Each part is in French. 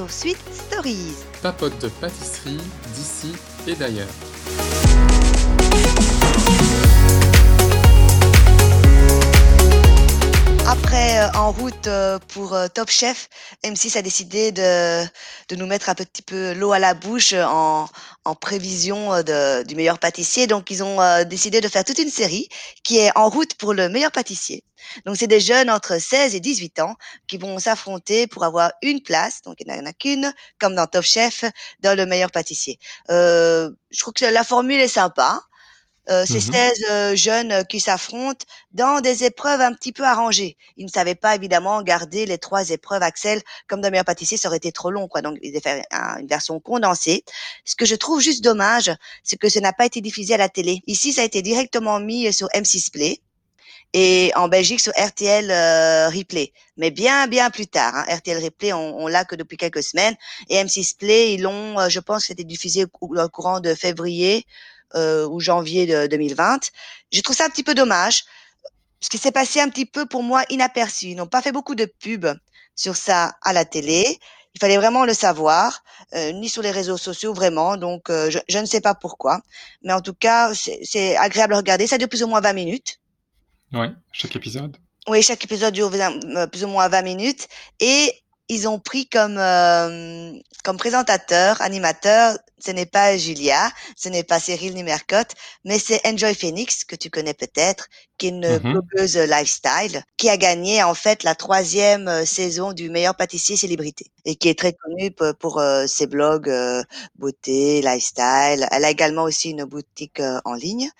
Sur Sweet Stories. Papote de pâtisserie d'ici et d'ailleurs. Après euh, En route euh, pour euh, Top Chef, M6 a décidé de, de nous mettre un petit peu l'eau à la bouche en, en prévision euh, de- du meilleur pâtissier. Donc, ils ont euh, décidé de faire toute une série qui est En route pour le meilleur pâtissier. Donc, c'est des jeunes entre 16 et 18 ans qui vont s'affronter pour avoir une place. Donc, il n'y en a qu'une, comme dans Top Chef, dans le meilleur pâtissier. Euh, je trouve que la formule est sympa. Euh, Mhm. 16 euh, jeunes euh, qui s'affrontent dans des épreuves un petit peu arrangées. Ils ne savaient pas évidemment garder les trois épreuves Axel comme dans meilleur pâtissier, ça aurait été trop long quoi. Donc ils ont fait un- une version condensée. Ce que je trouve juste dommage, c'est que ça n'a pas été diffusé à la télé. Ici, ça a été directement mis sur M6 Play et en Belgique sur RTL euh, Replay. Mais bien bien plus tard. Hein. RTL Replay, on, on l'a que depuis quelques semaines et M6 Play, ils l'ont, euh, je pense, que c'était diffusé au, au courant de février euh, ou janvier de 2020. Je trouve ça un petit peu dommage. Ce qui s'est passé un petit peu pour moi inaperçu. Ils n'ont pas fait beaucoup de pubs sur ça à la télé. Il fallait vraiment le savoir, euh, ni sur les réseaux sociaux vraiment. Donc euh, je, je ne sais pas pourquoi, mais en tout cas c'est agréable à regarder. Ça dure plus ou moins 20 minutes. Ouais, chaque épisode. Oui, chaque épisode dure euh, plus ou moins 20 minutes et ils ont pris comme euh, comme présentateur, animateur, ce n'est pas Julia, ce n'est pas Cyril ni Mercotte, mais c'est Enjoy Phoenix que tu connais peut-être, qui est une Mhm. blogueuse lifestyle, qui a gagné en fait la troisième euh, saison du meilleur pâtissier célébrité et qui est très connue pour, pour, euh, ses blogs euh, beauté, lifestyle. Elle a également aussi une boutique euh, en ligne.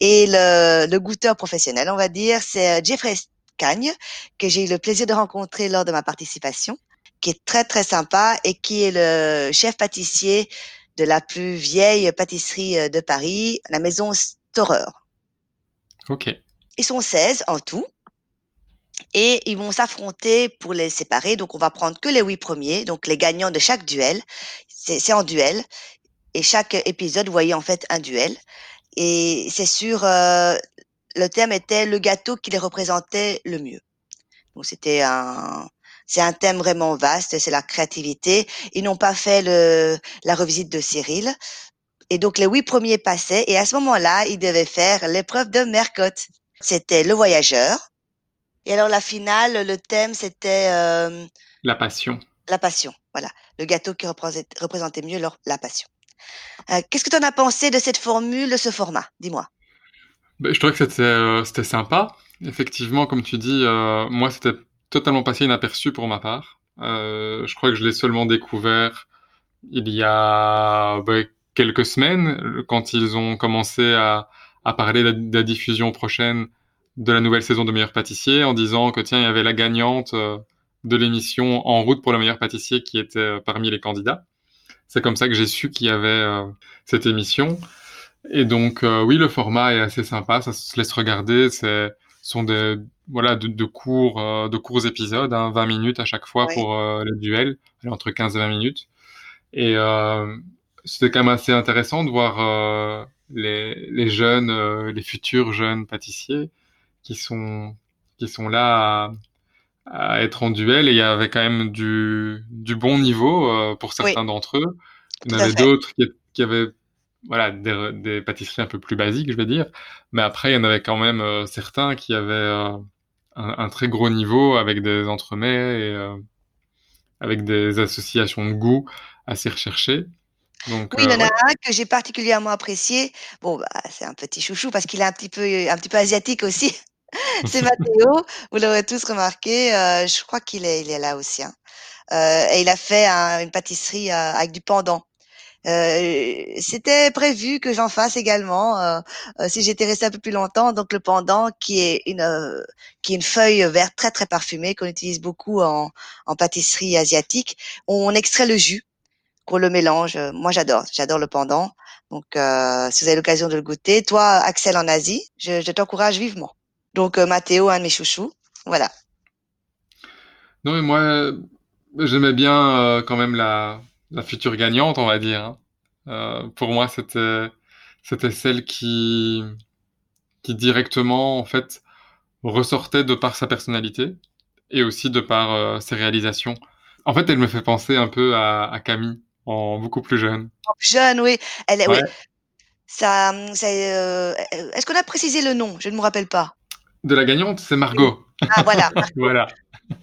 Et le, le goûteur professionnel, on va dire, c'est Jeffrey Cagne, que j'ai eu le plaisir de rencontrer lors de ma participation, qui est très très sympa et qui est le chef pâtissier de la plus vieille pâtisserie euh, de Paris, la maison Storer. Ok. Ils sont 16 en tout. Et ils vont s'affronter pour les séparer. Donc, on va prendre que les huit premiers, donc les gagnants de chaque duel. C'est c'est en duel. Et chaque épisode, vous voyez en fait un duel. Et c'est sur, euh, le thème était le gâteau qui les représentait le mieux. Donc, c'était un, c'est un thème vraiment vaste, c'est la créativité. Ils n'ont pas fait le, la revisite de Cyril. Et donc, les huit premiers passaient. Et à ce moment-là, ils devaient faire l'épreuve de Mercotte. C'était le voyageur. Et alors, la finale, le thème, c'était euh, La passion. la passion. Voilà. Le gâteau qui représentait, représentait mieux leur, la passion. Euh, Qu'est-ce que tu en as pensé de cette formule, de ce format? Dis-moi. Ben, je trouvais que c'était euh, sympa. Effectivement, comme tu dis, euh, moi, c'était totalement passé inaperçu pour ma part. Euh, je crois que je l'ai seulement découvert il y a ben, quelques semaines, quand ils ont commencé à, à parler de la, diffusion prochaine de la nouvelle saison de Meilleur Pâtissier, en disant que tiens, il y avait la gagnante euh, de l'émission En route pour le meilleur pâtissier qui était euh, parmi les candidats. C'est comme ça que j'ai su qu'il y avait euh, cette émission. Et donc, oui, le format est assez sympa, ça se laisse regarder. Ce sont des voilà de, de courts euh, de courts épisodes, hein, 20 minutes à chaque fois pour euh, duels, allez, entre 15 et 20 minutes. Et euh, c'était quand même assez intéressant de voir euh, les, les jeunes, euh, les futurs jeunes pâtissiers qui sont qui sont là à, à être en duel. Et il y avait quand même du du bon niveau euh, pour certains d'entre eux. Il y en avait d'autres qui, qui avaient voilà des, des pâtisseries un peu plus basiques, je vais dire. Mais après, il y en avait quand même euh, certains qui avaient euh, un, un très gros niveau avec des entremets et euh, avec des associations de goût assez recherchées. Donc, Oui, il y euh, en a ouais. un que j'ai particulièrement apprécié. Bon, bah, c'est un petit chouchou parce qu'il est un petit peu, un petit peu asiatique aussi. C'est Mathéo. Vous l'aurez tous remarqué. euh, je crois qu'il est, il est là aussi. hein. Euh, et il a fait un- une pâtisserie euh, avec du pendant. Euh, c'était prévu que j'en fasse également euh, euh, si j'étais restée un peu plus longtemps. Donc le pendant, qui est une qui est une feuille verte très très parfumée qu'on utilise beaucoup en, en pâtisserie asiatique. On extrait le jus, qu'on le mélange. Moi j'adore, j'adore le pendant. Donc euh, si vous avez l'occasion de le goûter, toi Axel en Asie, je, je t'encourage vivement. Donc euh, Mathéo, un de mes chouchous, voilà. Non, mais moi, j'aimais bien euh, quand même la, la future gagnante, on va dire. hein. Euh, pour moi, c'était c'était celle qui qui directement en fait ressortait de par sa personnalité et aussi de par euh, ses réalisations. En fait, elle me fait penser un peu à, à Camille, en beaucoup plus jeune. En plus jeune, oui. Elle est, oui. Ça, ça euh, Est-ce qu'on a précisé le nom? Je ne me rappelle pas. De la gagnante, c'est Margot. Ah voilà. voilà.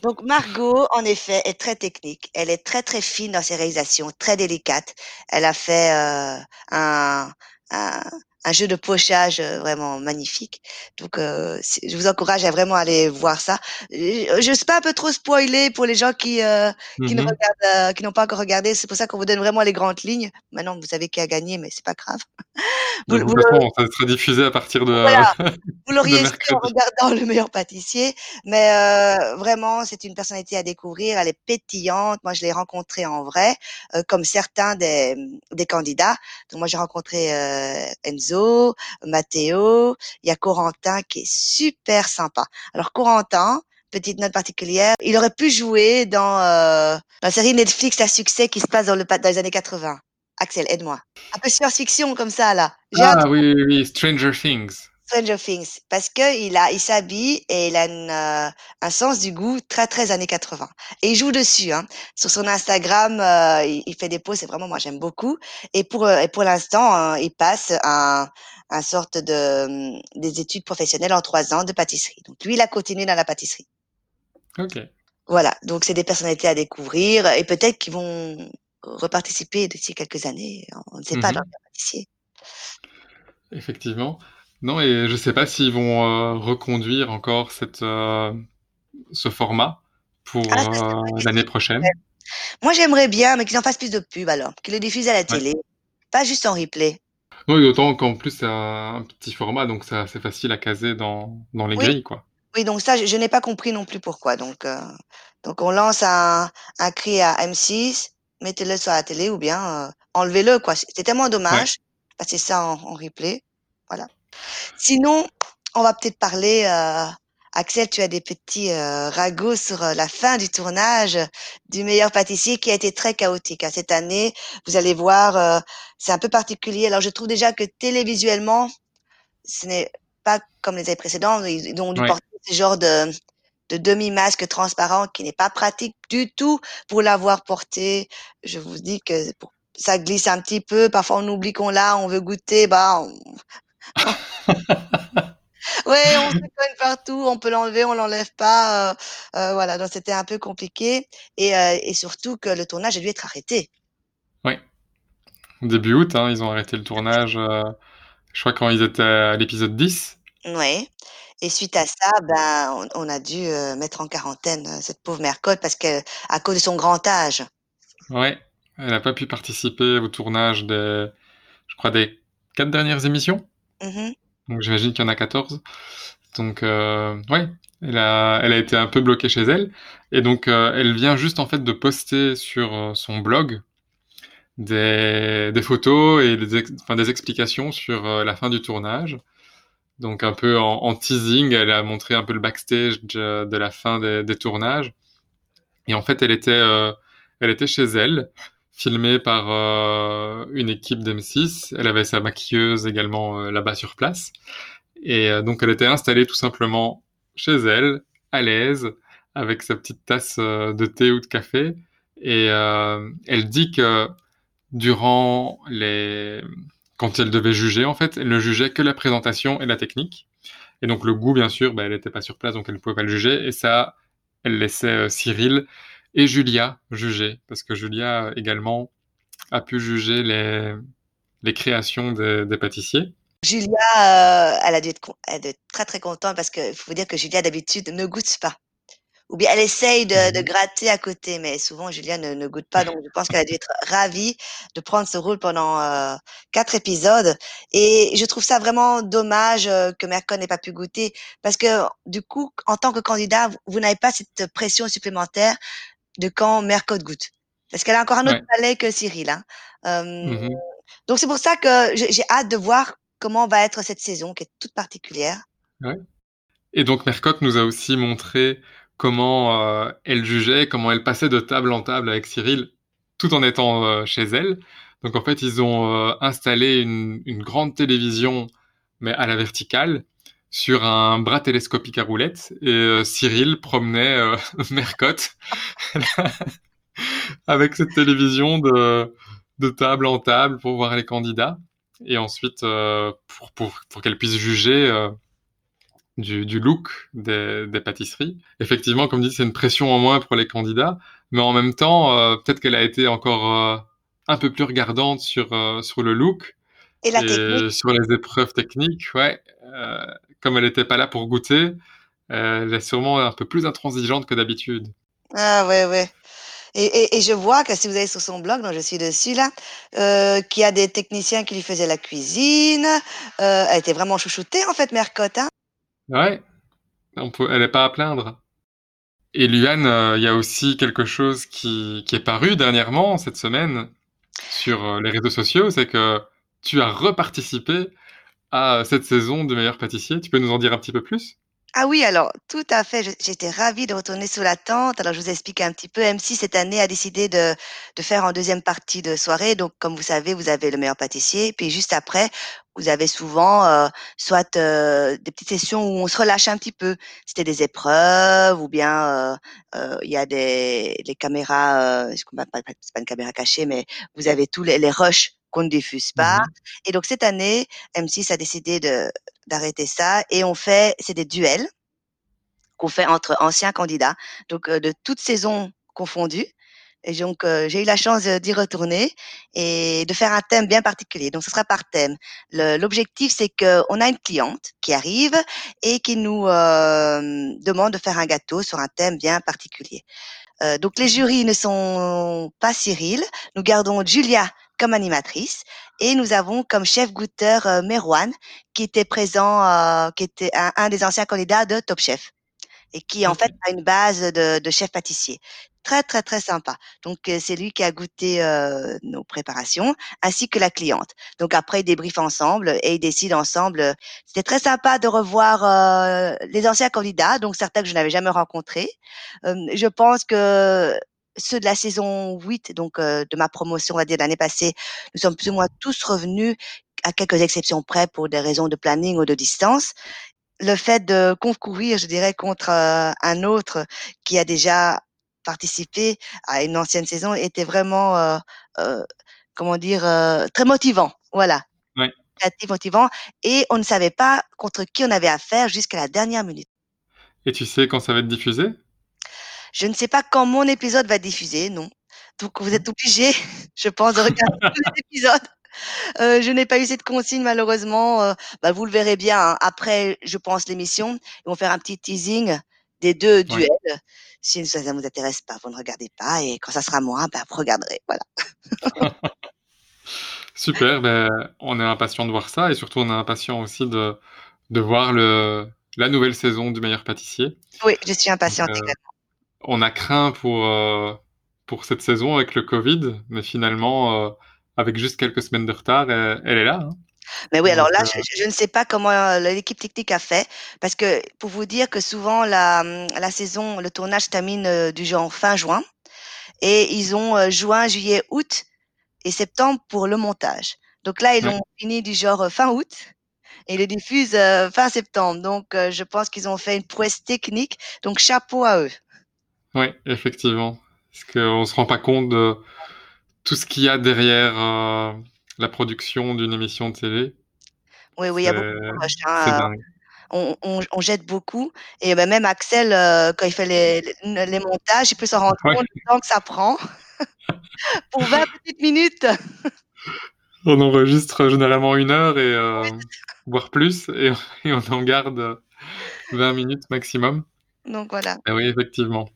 Donc Margot, en effet, est très technique. Elle est très très fine dans ses réalisations, très délicate. Elle a fait euh, un, un, un jeu de pochage euh, vraiment magnifique. Donc, euh, je vous encourage à vraiment aller voir ça. Je ne sais pas un peu trop spoiler pour les gens qui euh, qui ne Mhm. regardent, euh, qui n'ont pas encore regardé. C'est pour ça qu'on vous donne vraiment les grandes lignes. Maintenant, vous savez qui a gagné, mais c'est pas grave. Vous, vous façon, ça sera diffusé à partir de, Voilà. Vous l'auriez su en regardant Le Meilleur Pâtissier, mais euh, vraiment, c'est une personnalité à découvrir. Elle est pétillante. Moi, je l'ai rencontrée en vrai, euh, comme certains des, des candidats. Donc, moi, j'ai rencontré euh, Matteo. Il y a Corentin qui est super sympa. Alors, Corentin, petite note particulière, il aurait pu jouer dans euh, la série Netflix à succès qui se passe dans, le, dans les années 80. Axel, aide-moi. Un peu science-fiction comme ça, là. Ah oui, oui, oui, Stranger Things. Stranger Things parce que il a il s'habille et il a une, euh, un sens du goût très très années 80 et il joue dessus hein. sur son Instagram euh, il, il fait des posts c'est vraiment moi j'aime beaucoup et pour euh, et pour l'instant hein, il passe un un sorte de hum, des études professionnelles en trois ans de pâtisserie donc lui il a continué dans la pâtisserie Ok. voilà donc c'est des personnalités à découvrir et peut-être qu'ils vont reparticiper d'ici quelques années on ne sait pas Mhm. dans le pâtissier Effectivement. Non, et je sais pas s'ils vont euh, reconduire encore cette, euh, ce format pour ah, euh, l'année prochaine. Moi, j'aimerais bien, mais qu'ils en fassent plus de pub alors, qu'ils le diffusent à la Ouais. télé, pas juste en replay. Oui, d'autant qu'en plus c'est un, petit format, donc c'est assez facile à caser dans, dans les Oui, grilles, quoi. oui, donc ça, je, je n'ai pas compris non plus pourquoi. Donc, euh, donc on lance un, un cri à M6, mettez-le sur la télé ou bien euh, enlevez-le, quoi. C'est tellement Ouais. dommage, passer ça en, en replay. Voilà. Sinon, on va peut-être parler, euh, Axel, tu as des petits euh, ragots sur euh, la fin du tournage du meilleur pâtissier qui a été très chaotique. hein. Cette année, vous allez voir, euh, c'est un peu particulier. Alors, je trouve déjà que télévisuellement, ce n'est pas comme les années précédentes. Ils, ont dû Ouais. porter ce genre de, de demi-masque transparent qui n'est pas pratique du tout pour l'avoir porté. Je vous dis que ça glisse un petit peu. Parfois, on oublie qu'on l'a, on veut goûter. Bah, on- Ouais, on se cogne partout, on peut l'enlever, on l'enlève pas. euh, euh, voilà, donc c'était un peu compliqué. Et, euh, et surtout que le tournage a dû être arrêté. Ouais. Début août, hein, ils ont arrêté le tournage, je crois quand ils étaient à l'épisode 10. Ouais. Et suite à ça, ben, on, on a dû mettre en quarantaine cette pauvre Mercotte parce que à cause de son grand âge. Ouais. Elle n'a pas pu participer au tournage des, je crois, des quatre dernières émissions. Mhm. Donc j'imagine qu'il y en a 14. Donc euh, elle a, été un peu bloquée chez elle. Et donc euh, elle vient juste en fait de poster sur euh, son blog des, photos et des, explications sur euh, la fin du tournage. Donc un peu en, teasing, elle a montré un peu le backstage de, la fin des, tournages. Et en fait, elle était chez elle, filmée par euh, une équipe d'M6. Elle avait sa maquilleuse également euh, là-bas sur place. Et euh, donc, elle était installée tout simplement chez elle, à l'aise, avec sa petite tasse de thé ou de café. Et elle dit que durant les... Quand elle devait juger, en fait, elle ne jugeait que la présentation et la technique. Et donc, le goût, bien sûr, bah, elle n'était pas sur place, donc elle ne pouvait pas le juger. Et ça, elle laissait Cyril et Julia juger, parce que Julia également a pu juger les, les créations des, des pâtissiers. Julia, euh, elle a dû être, con- elle a dû être très très contente parce que faut vous dire que Julia d'habitude ne goûte pas. Ou bien elle essaye de, de Mhm. gratter à côté, mais souvent Julia ne, ne goûte pas. Donc je pense qu'elle a dû être ravie de prendre ce rôle pendant euh, quatre épisodes. Et je trouve ça vraiment dommage euh, que Mercon n'ait pas pu goûter parce que du coup, en tant que candidat, vous, vous n'avez pas cette pression supplémentaire de quand Mercotte goûte. Parce qu'elle a encore un autre Ouais. palais que Cyril. Hein. Euh, Mhm. donc c'est pour ça que j'ai hâte de voir comment va être cette saison qui est toute particulière. Ouais. Et donc Mercotte nous a aussi montré comment euh, elle jugeait, comment elle passait de table en table avec Cyril, tout en étant euh, chez elle. Donc en fait, ils ont installé une, une grande télévision, mais à la verticale, sur un bras télescopique à roulettes. Et euh, Cyril promenait euh, Mercotte avec cette télévision de, de table en table pour voir les candidats et ensuite euh, pour, pour, pour qu'elle puisse juger du, du, look des, des, pâtisseries. Effectivement, comme dit, c'est une pression en moins pour les candidats, mais en même temps, peut-être qu'elle a été encore un peu plus regardante sur, sur le look et, la et sur les épreuves techniques. Ouais, comme elle n'était pas là pour goûter, elle est sûrement un peu plus intransigeante que d'habitude. Ah ouais, ouais. Et, et, et, je vois que si vous allez sur son blog, dont je suis dessus là, euh, qu'il y a des techniciens qui lui faisaient la cuisine. Euh, elle était vraiment chouchoutée en fait, Mercotte. Hein ouais, on peut, elle n'est pas à plaindre. Et Luan, euh, il y a aussi quelque chose qui, qui est paru dernièrement cette semaine sur euh, les réseaux sociaux, c'est que tu as reparticipé à cette saison de meilleur pâtissier. Tu peux nous en dire un petit peu plus? Ah oui, alors tout à fait. J'étais ravie de retourner sous la tente. Alors je vous explique un petit peu. M6 cette année a décidé de, de faire en deuxième partie de soirée. Donc comme vous savez, vous avez le meilleur pâtissier. Puis juste après, vous avez souvent euh, soit euh, des petites sessions où on se relâche un petit peu. C'était des épreuves ou bien euh, il y a des les caméras. c'est pas une caméra cachée, mais vous avez tous les, les rushs qu'on ne diffuse pas. Mmh et donc cette année, M6 a décidé de d'arrêter ça et on fait c'est des duels qu'on fait entre anciens candidats, donc de toutes saisons confondues. Et donc, euh, j'ai eu la chance d'y retourner et de faire un thème bien particulier. Donc, ce sera par thème. L'objectif, c'est qu'on a une cliente qui arrive et qui nous euh, demande de faire un gâteau sur un thème bien particulier. Euh, donc, les jurys ne sont pas Cyril. Nous gardons Julia comme animatrice et nous avons comme chef goûteur euh, Merwan qui était présent, euh, qui était un, un, des anciens candidats de Top Chef et qui en fait a une base de, de chef pâtissier. Très très très sympa. Donc euh, c'est lui qui a goûté euh, nos préparations ainsi que la cliente. Donc après ils débriefent ensemble et ils décident ensemble. C'était très sympa de revoir euh, les anciens candidats, donc certains que je n'avais jamais rencontrés. Euh, je pense que ceux de la saison 8, donc euh, de ma promotion, on va dire l'année passée, nous sommes plus ou moins tous revenus, à quelques exceptions près pour des raisons de planning ou de distance. Le fait de concourir, je dirais, contre euh, un autre qui a déjà participé à une ancienne saison était vraiment, euh, euh comment dire, euh, très motivant. Voilà. Ouais. motivant. Et on ne savait pas contre qui on avait affaire jusqu'à la dernière minute. Et tu sais quand ça va être diffusé? Je ne sais pas quand mon épisode va diffuser, non. Donc vous êtes obligé, je pense, de regarder tous les épisodes. Euh, je n'ai pas eu cette consigne malheureusement. Euh, bah, vous le verrez bien hein. après, je pense l'émission. Ils vont faire un petit teasing des deux ouais. duels. Si ça ne vous intéresse pas, vous ne regardez pas et quand ça sera moi, bah, vous regarderez. Voilà. Super. Ben, on est impatient de voir ça et surtout on est impatient aussi de de voir le la nouvelle saison du meilleur pâtissier. Oui, je suis impatiente également on a craint pour, euh, pour cette saison avec le Covid, mais finalement, euh, avec juste quelques semaines de retard, elle, elle est là. Hein. Mais oui, Donc, alors là, euh... je, je, ne sais pas comment euh, l'équipe technique a fait, parce que pour vous dire que souvent la, la saison, le tournage termine euh, du genre fin juin, et ils ont euh, juin, juillet, août et septembre pour le montage. Donc là, ils ouais. ont fini du genre fin août, et ils le diffusent fin septembre. Donc je pense qu'ils ont fait une prouesse technique, donc chapeau à eux. Oui, effectivement. Parce qu'on ne se rend pas compte de tout ce qu'il y a derrière euh, la production d'une émission de télé. Oui, oui, il y a beaucoup de hein, on, on, on, jette beaucoup. Et ben, même Axel, euh, quand il fait les, les, les, montages, il peut s'en rendre ouais. compte du temps que ça prend. Pour 20 petites minutes. on enregistre généralement une heure, et euh, voire plus, et, et, on en garde 20 minutes maximum. Donc voilà. Et oui, effectivement.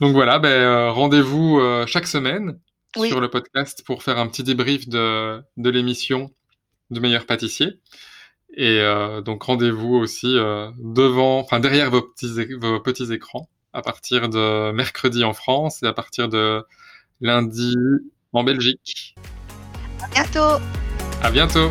Donc voilà, ben, euh, rendez-vous euh, chaque semaine oui. sur le podcast pour faire un petit débrief de, de l'émission du meilleur pâtissier. Et euh, donc rendez-vous aussi euh, devant, enfin derrière vos petits, vos petits écrans à partir de mercredi en France et à partir de lundi en Belgique. À bientôt. À bientôt.